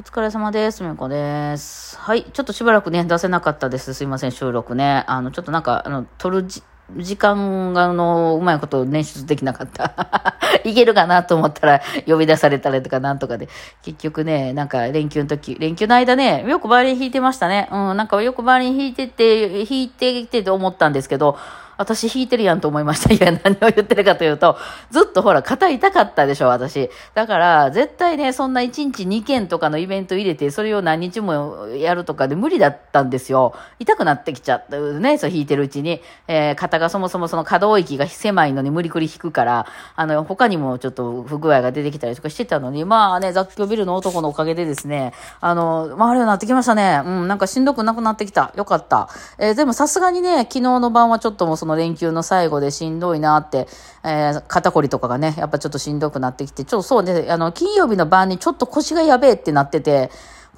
お疲れ様です。みこです。はい。ちょっとしばらくね、出せなかったです。すいません、収録ね。あの、ちょっとなんか、あの、撮るじ、時間が、あの、うまいこと捻出できなかった。いけるかなと思ったら呼び出されたりとかなんとかで。結局ね、なんか連休の時、連休の間ね、よくバイオリン弾いてましたね。うん、なんかよくバイオリン弾いてて、弾いてきてと思ったんですけど、私弾いてるやんと思いました。いや、何を言ってるかというと、ずっとほら、肩痛かったでしょ、私。だから、絶対ね、そんな1日2件とかのイベント入れて、それを何日もやるとかで無理だったんですよ。痛くなってきちゃったね、そう弾いてるうちに。えー、肩がそもそもその可動域が狭いのに無理くり弾くから、あの、他にもちょっと不具合が出てきたりとかしてたのに、まあね、雑居ビルの男のおかげでですね、あの、まあ、あれようになってきましたね。うん、なんかしんどくなくなってきた。よかった。えー、でもさすがにね、昨日の晩はちょっともうその連休の最後でしんどいなって、えー、肩こりとかがね、やっぱちょっとしんどくなってきて、ちょっとそうね、あの、金曜日の晩にちょっと腰がやべえってなってて、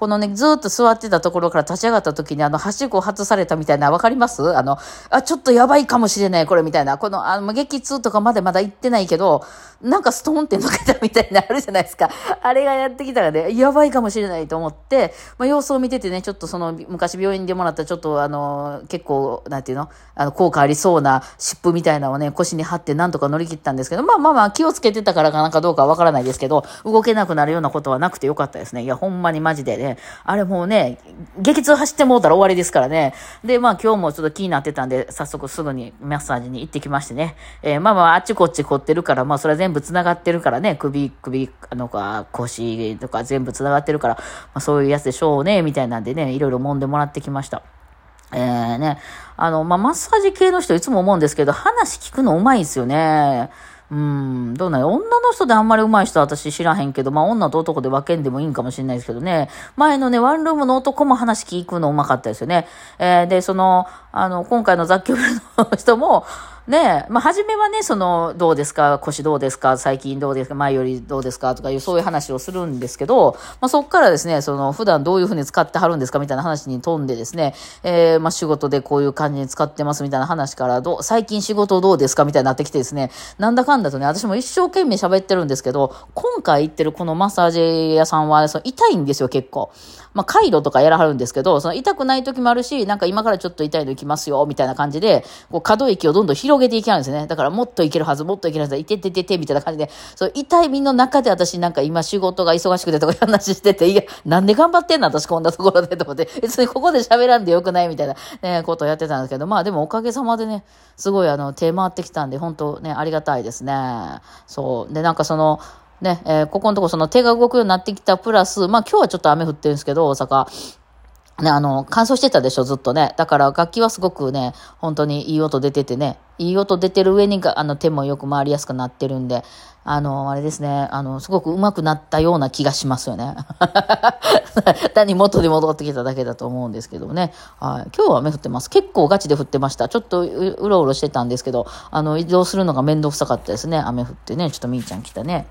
このね、ずっと座ってたところから立ち上がった時に、あの、はしご外されたみたいな、わかります？あの、あ、ちょっとやばいかもしれない、これ、みたいな。この、あの、激痛とかまでまだ行ってないけど、なんかストーンって抜けたみたいなあるじゃないですか。あれがやってきたらね、やばいかもしれないと思って、まあ、様子を見ててね、ちょっとその、昔病院でもらったちょっと、あの、結構、なんていうの？あの、効果ありそうな湿布みたいなのをね、腰に貼ってなんとか乗り切ったんですけど、まあまあまあ、気をつけてたからかなんかどうかわからないですけど、動けなくなるようなことはなくてよかったですね。いや、ほんまにマジでね、あれもうね、激痛走ってもうたら終わりですからね。で、まあ今日もちょっと気になってたんで、早速すぐにマッサージに行ってきましてね。えー、まあまああっちこっち凝ってるから、まあそれは全部繋がってるからね、首、首、あのか、腰とか全部繋がってるから、まあそういうやつでしょうね、みたいなんでね、いろいろ揉んでもらってきました。えー、ね、あの、まあ、マッサージ系の人いつも思うんですけど、話聞くのうまいですよね。うん、どうなん女の人であんまり上手い人は私知らへんけど、まあ女と男で分けんでもいいんかもしれないですけどね。前のね、ワンルームの男も話聞くの上手かったですよね。えー、で、その、あの、今回の雑居ビルの人も、ねえまあ、初めはね、その、どうですか腰どうですか最近どうですか前よりどうですかとかいう、そういう話をするんですけど、まあ、そこからですね、その、普段どういうふうに使ってはるんですかみたいな話に飛んでですね、えー、まあ、仕事でこういう感じに使ってますみたいな話から、どう、最近仕事どうですかみたいになってきてですね、なんだかんだとね、私も一生懸命喋ってるんですけど、今回行ってるこのマッサージ屋さんは、その痛いんですよ、結構。まあ、回路とかやらはるんですけど、その痛くない時もあるし、なんか今からちょっと痛いの行きますよ、みたいな感じで、こう可動域をどんどん広げていきはるんですね。だからもっといけるはず、もっといけるはず、いてててて、みたいな感じで、そう痛い身の中で私なんか今仕事が忙しくてとか話してて、いや、なんで頑張ってんの私こんなところでと思って、別にここで喋らんでよくない？みたいな、ね、ことをやってたんですけど、まあでもおかげさまでね、すごいあの、手回ってきたんで、本当ね、ありがたいですね。そう。で、なんかその、ね、えー、ここのとこその手が動くようになってきたプラス、まあ今日はちょっと雨降ってるんですけど、大阪。ね、あの、乾燥してたでしょ、ずっとね。だから楽器はすごくね、本当にいい音出ててね、いい音出てる上にあの手もよく回りやすくなってるんで、あの、あれですね、あの、すごく上手くなったような気がしますよね。単に元に戻ってきただけだと思うんですけどね。はい。今日は雨降ってます。結構ガチで降ってました。ちょっとうろうろしてたんですけど、あの、移動するのが面倒くさかったですね。雨降ってね。ちょっとみーちゃん来たね。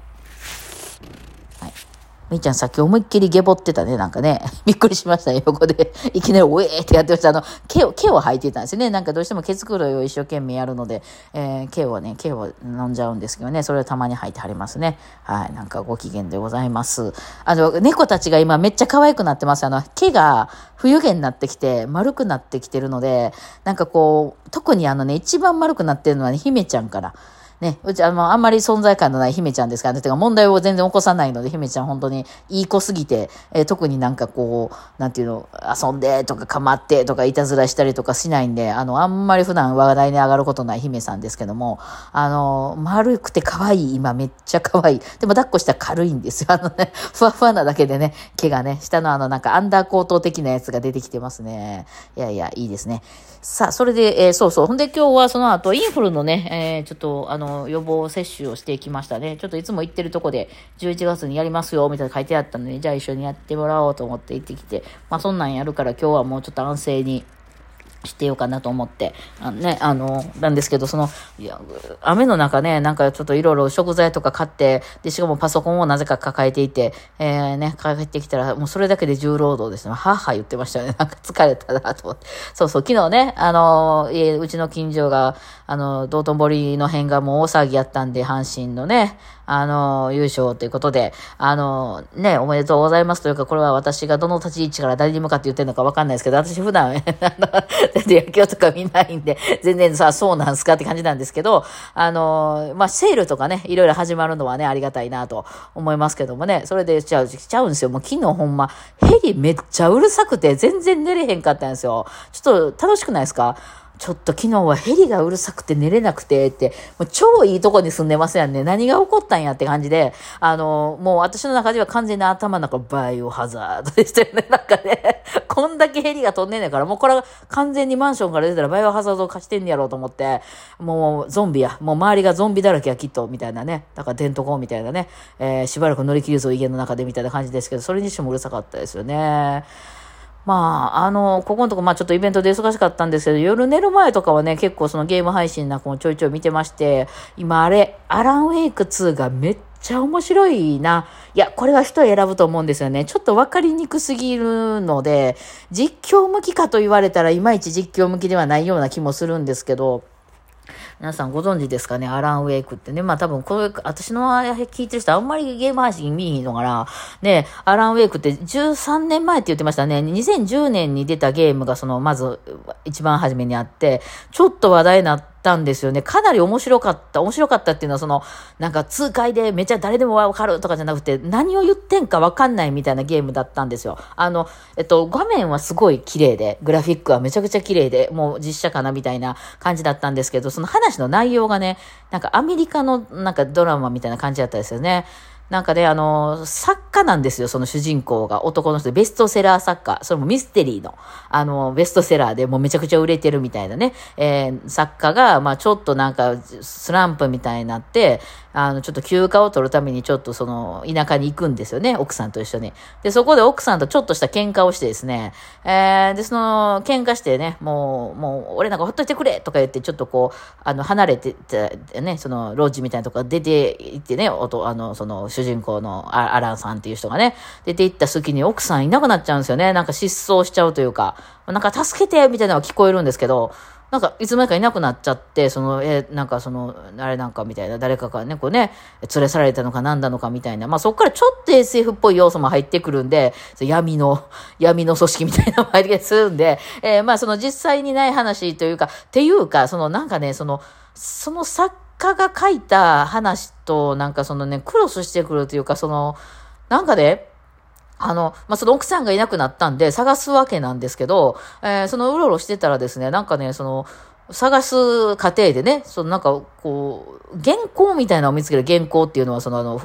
みーちゃんさっき思いっきりゲボってたね、なんかね。びっくりしましたよ、横で。いきなり、おえーってやってました。あの、毛を、毛を吐いてたんですね。なんかどうしても毛繕いを一生懸命やるので、えー、毛をね、毛を飲んじゃうんですけどね、それをたまに吐いてはりますね。はい、なんかご機嫌でございます。あの、猫たちが今めっちゃ可愛くなってます。あの、毛が冬毛になってきて、丸くなってきてるので、なんかこう、特にあのね、一番丸くなってるのはね、姫ちゃんから。ね、うちあの、あんまり存在感のない姫ちゃんですからね。てか問題を全然起こさないので、姫ちゃん本当にいい子すぎて、えー、特になんかこう、なんていうの、遊んでとか構ってとかいたずらしたりとかしないんで、あの、あんまり普段話題に上がることない姫さんですけども、あの、丸くて可愛い、今めっちゃ可愛い。でも抱っこしたら軽いんですよ。あのね、ふわふわなだけでね、毛がね、下のあのなんかアンダーコート的なやつが出てきてますね。いやいや、いいですね。さあ、それで、えー、そうそう。ほんで今日はその後、インフルのね、えー、ちょっと、あの、予防接種をしてきましたね。ちょっといつも行ってるとこで、11月にやりますよ、みたいな書いてあったので、じゃあ一緒にやってもらおうと思って行ってきて、まあそんなんやるから今日はもうちょっと安静に、してようかなと思って、あのね、あの、なんですけど、その、いや、雨の中ね、なんかちょっといろいろ食材とか買って、で、しかもパソコンをなぜか抱えていて、えー、ね、帰ってきたら、もうそれだけで重労働ですね。はは言ってましたよね。なんか疲れたなと思って。そうそう、昨日ね、あの、えうちの近所が、あの、道頓堀の辺がもう大騒ぎやったんで、阪神のね、あの、優勝ということで、あの、ね、おめでとうございますというか、これは私がどの立ち位置から誰に向かって言ってるのかわかんないですけど、私普段、全然野球とか見ないんで、全然さ、そうなんすかって感じなんですけど、あの、まあ、セールとかね、いろいろ始まるのはね、ありがたいなと思いますけどもね、それでちゃう、ちゃうんですよ。もう昨日ほんま、ヘリめっちゃうるさくて、全然寝れへんかったんですよ。ちょっと楽しくないですか？ちょっと昨日はヘリがうるさくて寝れなくてって、もう超いいとこに住んでますやんね。何が起こったんやって感じで、あの、もう私の中では完全に頭の中バイオハザードでしたよね。なんかね、こんだけヘリが飛んでんねんから、もうこれは完全にマンションから出たらバイオハザードを貸してんねやろうと思って、もうゾンビや、もう周りがゾンビだらけやきっと、みたいなね。だから電灯みたいなね、えー、しばらく乗り切るぞ家の中でみたいな感じですけど、それにしてもうるさかったですよね。まあ、あの、ここのとこ、まあちょっとイベントで忙しかったんですけど、夜寝る前とかはね、結構そのゲーム配信なんかもちょいちょい見てまして、今あれ、アランウェイク2がめっちゃ面白いな。いや、これは人選ぶと思うんですよね。ちょっとわかりにくすぎるので、実況向きかと言われたらいまいち実況向きではないような気もするんですけど、皆さんご存知ですかね？アラン・ウェイクってね。まあ多分これ、私の聞いてる人あんまりゲーム配信見いひんのかな。ね、アラン・ウェイクって13年前って言ってましたね。2010年に出たゲームがその、まず一番初めにあって、ちょっと話題になって、たんですよね。かなり面白かった。面白かったっていうのは、その、なんか痛快でめちゃ誰でもわかるとかじゃなくて、何を言ってんかわかんないみたいなゲームだったんですよ。あの、えっと、画面はすごい綺麗で、グラフィックはめちゃくちゃ綺麗で、もう実写かなみたいな感じだったんですけど、その話の内容がね、なんかアメリカのなんかドラマみたいな感じだったですよね。なんかね、あの、作家なんですよ、その主人公が。男の人、ベストセラー作家。それもミステリーの、あの、ベストセラーでもうめちゃくちゃ売れてるみたいなね、えー、作家が、まあちょっとなんか、スランプみたいになって、あの、ちょっと休暇を取るためにちょっとその、田舎に行くんですよね、奥さんと一緒に。で、そこで奥さんとちょっとした喧嘩をしてですね、えー、で、その、喧嘩してね、もう、もう、俺なんかほっといてくれとか言って、ちょっとこう、あの、離れてて、ね、その、ロッジみたいなとこ出て行ってね、おと、あの、その、主主人公のアランさんっていう人がね、出て行った隙に奥さんいなくなっちゃうんですよね。なんか失踪しちゃうというか、なんか助けてみたいなのが聞こえるんですけど、なんか、いつまでかいなくなっちゃって、その、えなんかその、あれなんかみたいな、誰かがね、こうね、連れ去られたのか何なのかみたいな、まあそっからちょっと SF っぽい要素も入ってくるんで、闇の、闇の組織みたいなのも入ってするんで、えー、まあその実際にない話というか、っていうか、そのなんかね、その、その作家が書いた話と、なんかそのね、クロスしてくるというか、その、なんかね、あの、まあ、その奥さんがいなくなったんで探すわけなんですけど、えー、そのうろうろしてたらですね、なんかね、その、探す過程でね、そのなんか、こう、原稿みたいなのを見つける原稿っていうのは、そのあの、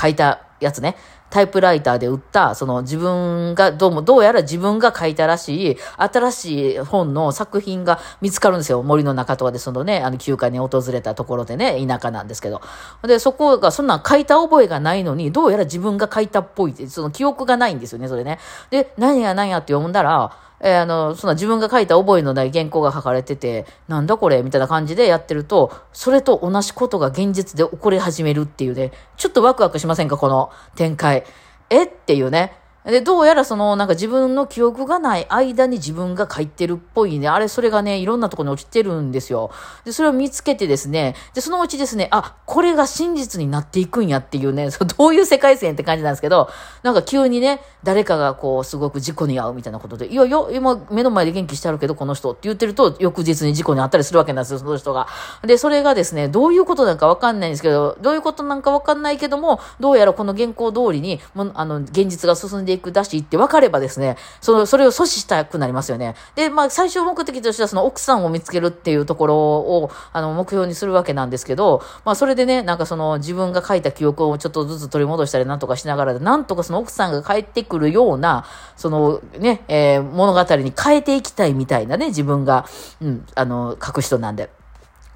書いたやつね。タイプライターで売った、その自分が、どうも、どうやら自分が書いたらしい、新しい本の作品が見つかるんですよ。森の中とかで、そのね、あの休暇に訪れたところでね、田舎なんですけど。で、そこが、そんなん書いた覚えがないのに、どうやら自分が書いたっぽいって、その記憶がないんですよね、それね。で、何や何やって読んだら、えー、あの、そんな自分が書いた覚えのない原稿が書かれてて、なんだこれみたいな感じでやってると、それと同じことが現実で起こり始めるっていうね、ちょっとワクワクしませんかこの展開。えっていうね。で、どうやらその、なんか自分の記憶がない間に自分が書いてるっぽいね。あれ、それがね、いろんなところに落ちてるんですよ。で、それを見つけてですね、で、そのうちですね、あ、これが真実になっていくんやっていうね、どういう世界線って感じなんですけど、なんか急にね、誰かがこう、すごく事故に遭うみたいなことで、いやいや、今、目の前で元気してあるけど、この人って言ってると、翌日に事故に遭ったりするわけなんですよ、その人が。で、それがですね、どういうことなんかわかんないんですけど、どういうことなんかわかんないけども、どうやらこの原稿通りに、もあの、現実が進んでいくだしって分かればですね、その、それを阻止したくなりますよね。で、まあ、最終目的としてはその奥さんを見つけるっていうところを、あの、目標にするわけなんですけど、まあ、それでね、なんかその、自分が書いた記憶をちょっとずつ取り戻したりなんとかしながら、なんとかその奥さんが帰ってくるような、その、ね、えー、物語に変えていきたいみたいなね、自分が、うん、あの、書く人なんで。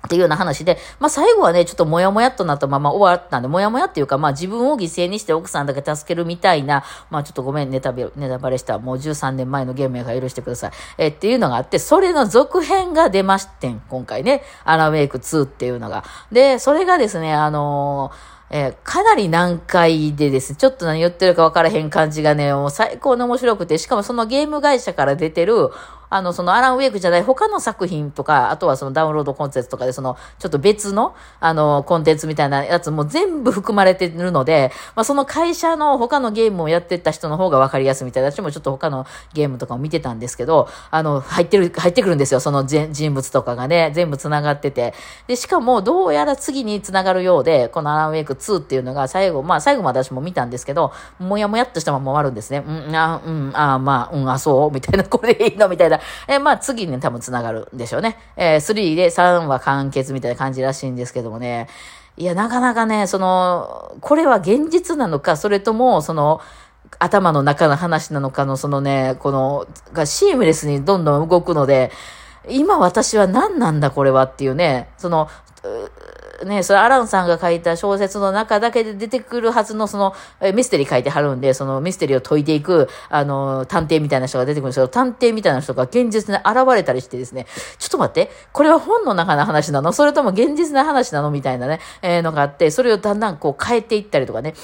っていうような話で、まあ最後はね、ちょっともやもやっとなったまま終わったんで、もやもやっていうか、まあ自分を犠牲にして奥さんだけ助けるみたいな、まあちょっとごめん、ネタネタバレした、もう13年前のゲームやから許してください。えっていうのがあって、それの続編が出ましてん、今回ね。アラウェイク2っていうのが。で、それがですね、あのーえー、かなり難解でですね、ちょっと何言ってるか分からへん感じがね、もう最高に面白くて、しかもそのゲーム会社から出てる、あの、そのアラン・ウェイクじゃない他の作品とか、あとはそのダウンロードコンテンツとかで、その、ちょっと別の、あの、コンテンツみたいなやつも全部含まれてるので、まあ、その会社の他のゲームをやってた人の方が分かりやすいみたいな、私もちょっと他のゲームとかも見てたんですけど、あの、入ってる、入ってくるんですよ、その人物とかがね、全部繋がってて。で、しかも、どうやら次に繋がるようで、このアラン・ウェイク2っていうのが最後、まあ、最後まで私も見たんですけど、もやもやっとしたまま終わるんですね。うん、あ、うん、あ、まあ、うん、あ、そう？みたいな、これでいいの？みたいな。え、まあ、次に多分繋がるんでしょうね。えー、3で3は完結みたいな感じらしいんですけどもね。いや、なかなかね、その、これは現実なのか、それとも、その、頭の中の話なのかの、そのね、この、がシームレスにどんどん動くので、今私は何なんだこれはっていうね、その、ね、それアランさんが書いた小説の中だけで出てくるはずのそのミステリー書いてはるんで、そのミステリーを解いていく、あの、探偵みたいな人が出てくる。んですけど、探偵みたいな人が現実に現れたりしてですね、ちょっと待って、これは本の中の話なの？それとも現実の話なの？みたいなね、えー、のがあって、それをだんだんこう変えていったりとかね、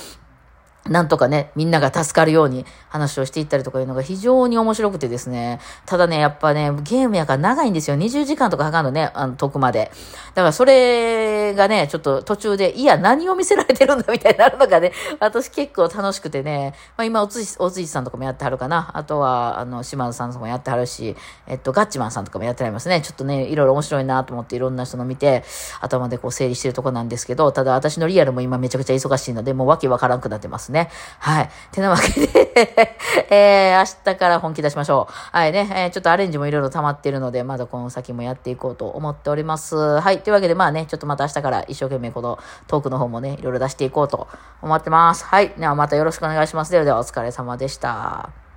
なんとかね、みんなが助かるように話をしていったりとかいうのが非常に面白くてですね。ただね、やっぱね、ゲームやから長いんですよ。20時間とかかかるのね、あの、遠くまで。だからそれがね、ちょっと途中で、いや、何を見せられてるんだみたいになるのがね、私結構楽しくてね、まあ今、おつじ、おつじさんとかもやってはるかな。あとは、あの、島津さんとかもやってはるし、えっと、ガッチマンさんとかもやってはりますね。ちょっとね、いろいろ面白いなと思っていろんな人の見て、頭でこう整理してるとこなんですけど、ただ私のリアルも今めちゃくちゃ忙しいので、もうわけわからんくなってますね。はい。てなわけで えー、明日から本気出しましょう。はいね、えー、ちょっとアレンジもいろいろ溜まっているので、まだこの先もやっていこうと思っております。はい。というわけで、まあね、ちょっとまた明日から一生懸命このトークの方もね、いろいろ出していこうと思ってます。はい。ではまたよろしくお願いします。ではではお疲れ様でした。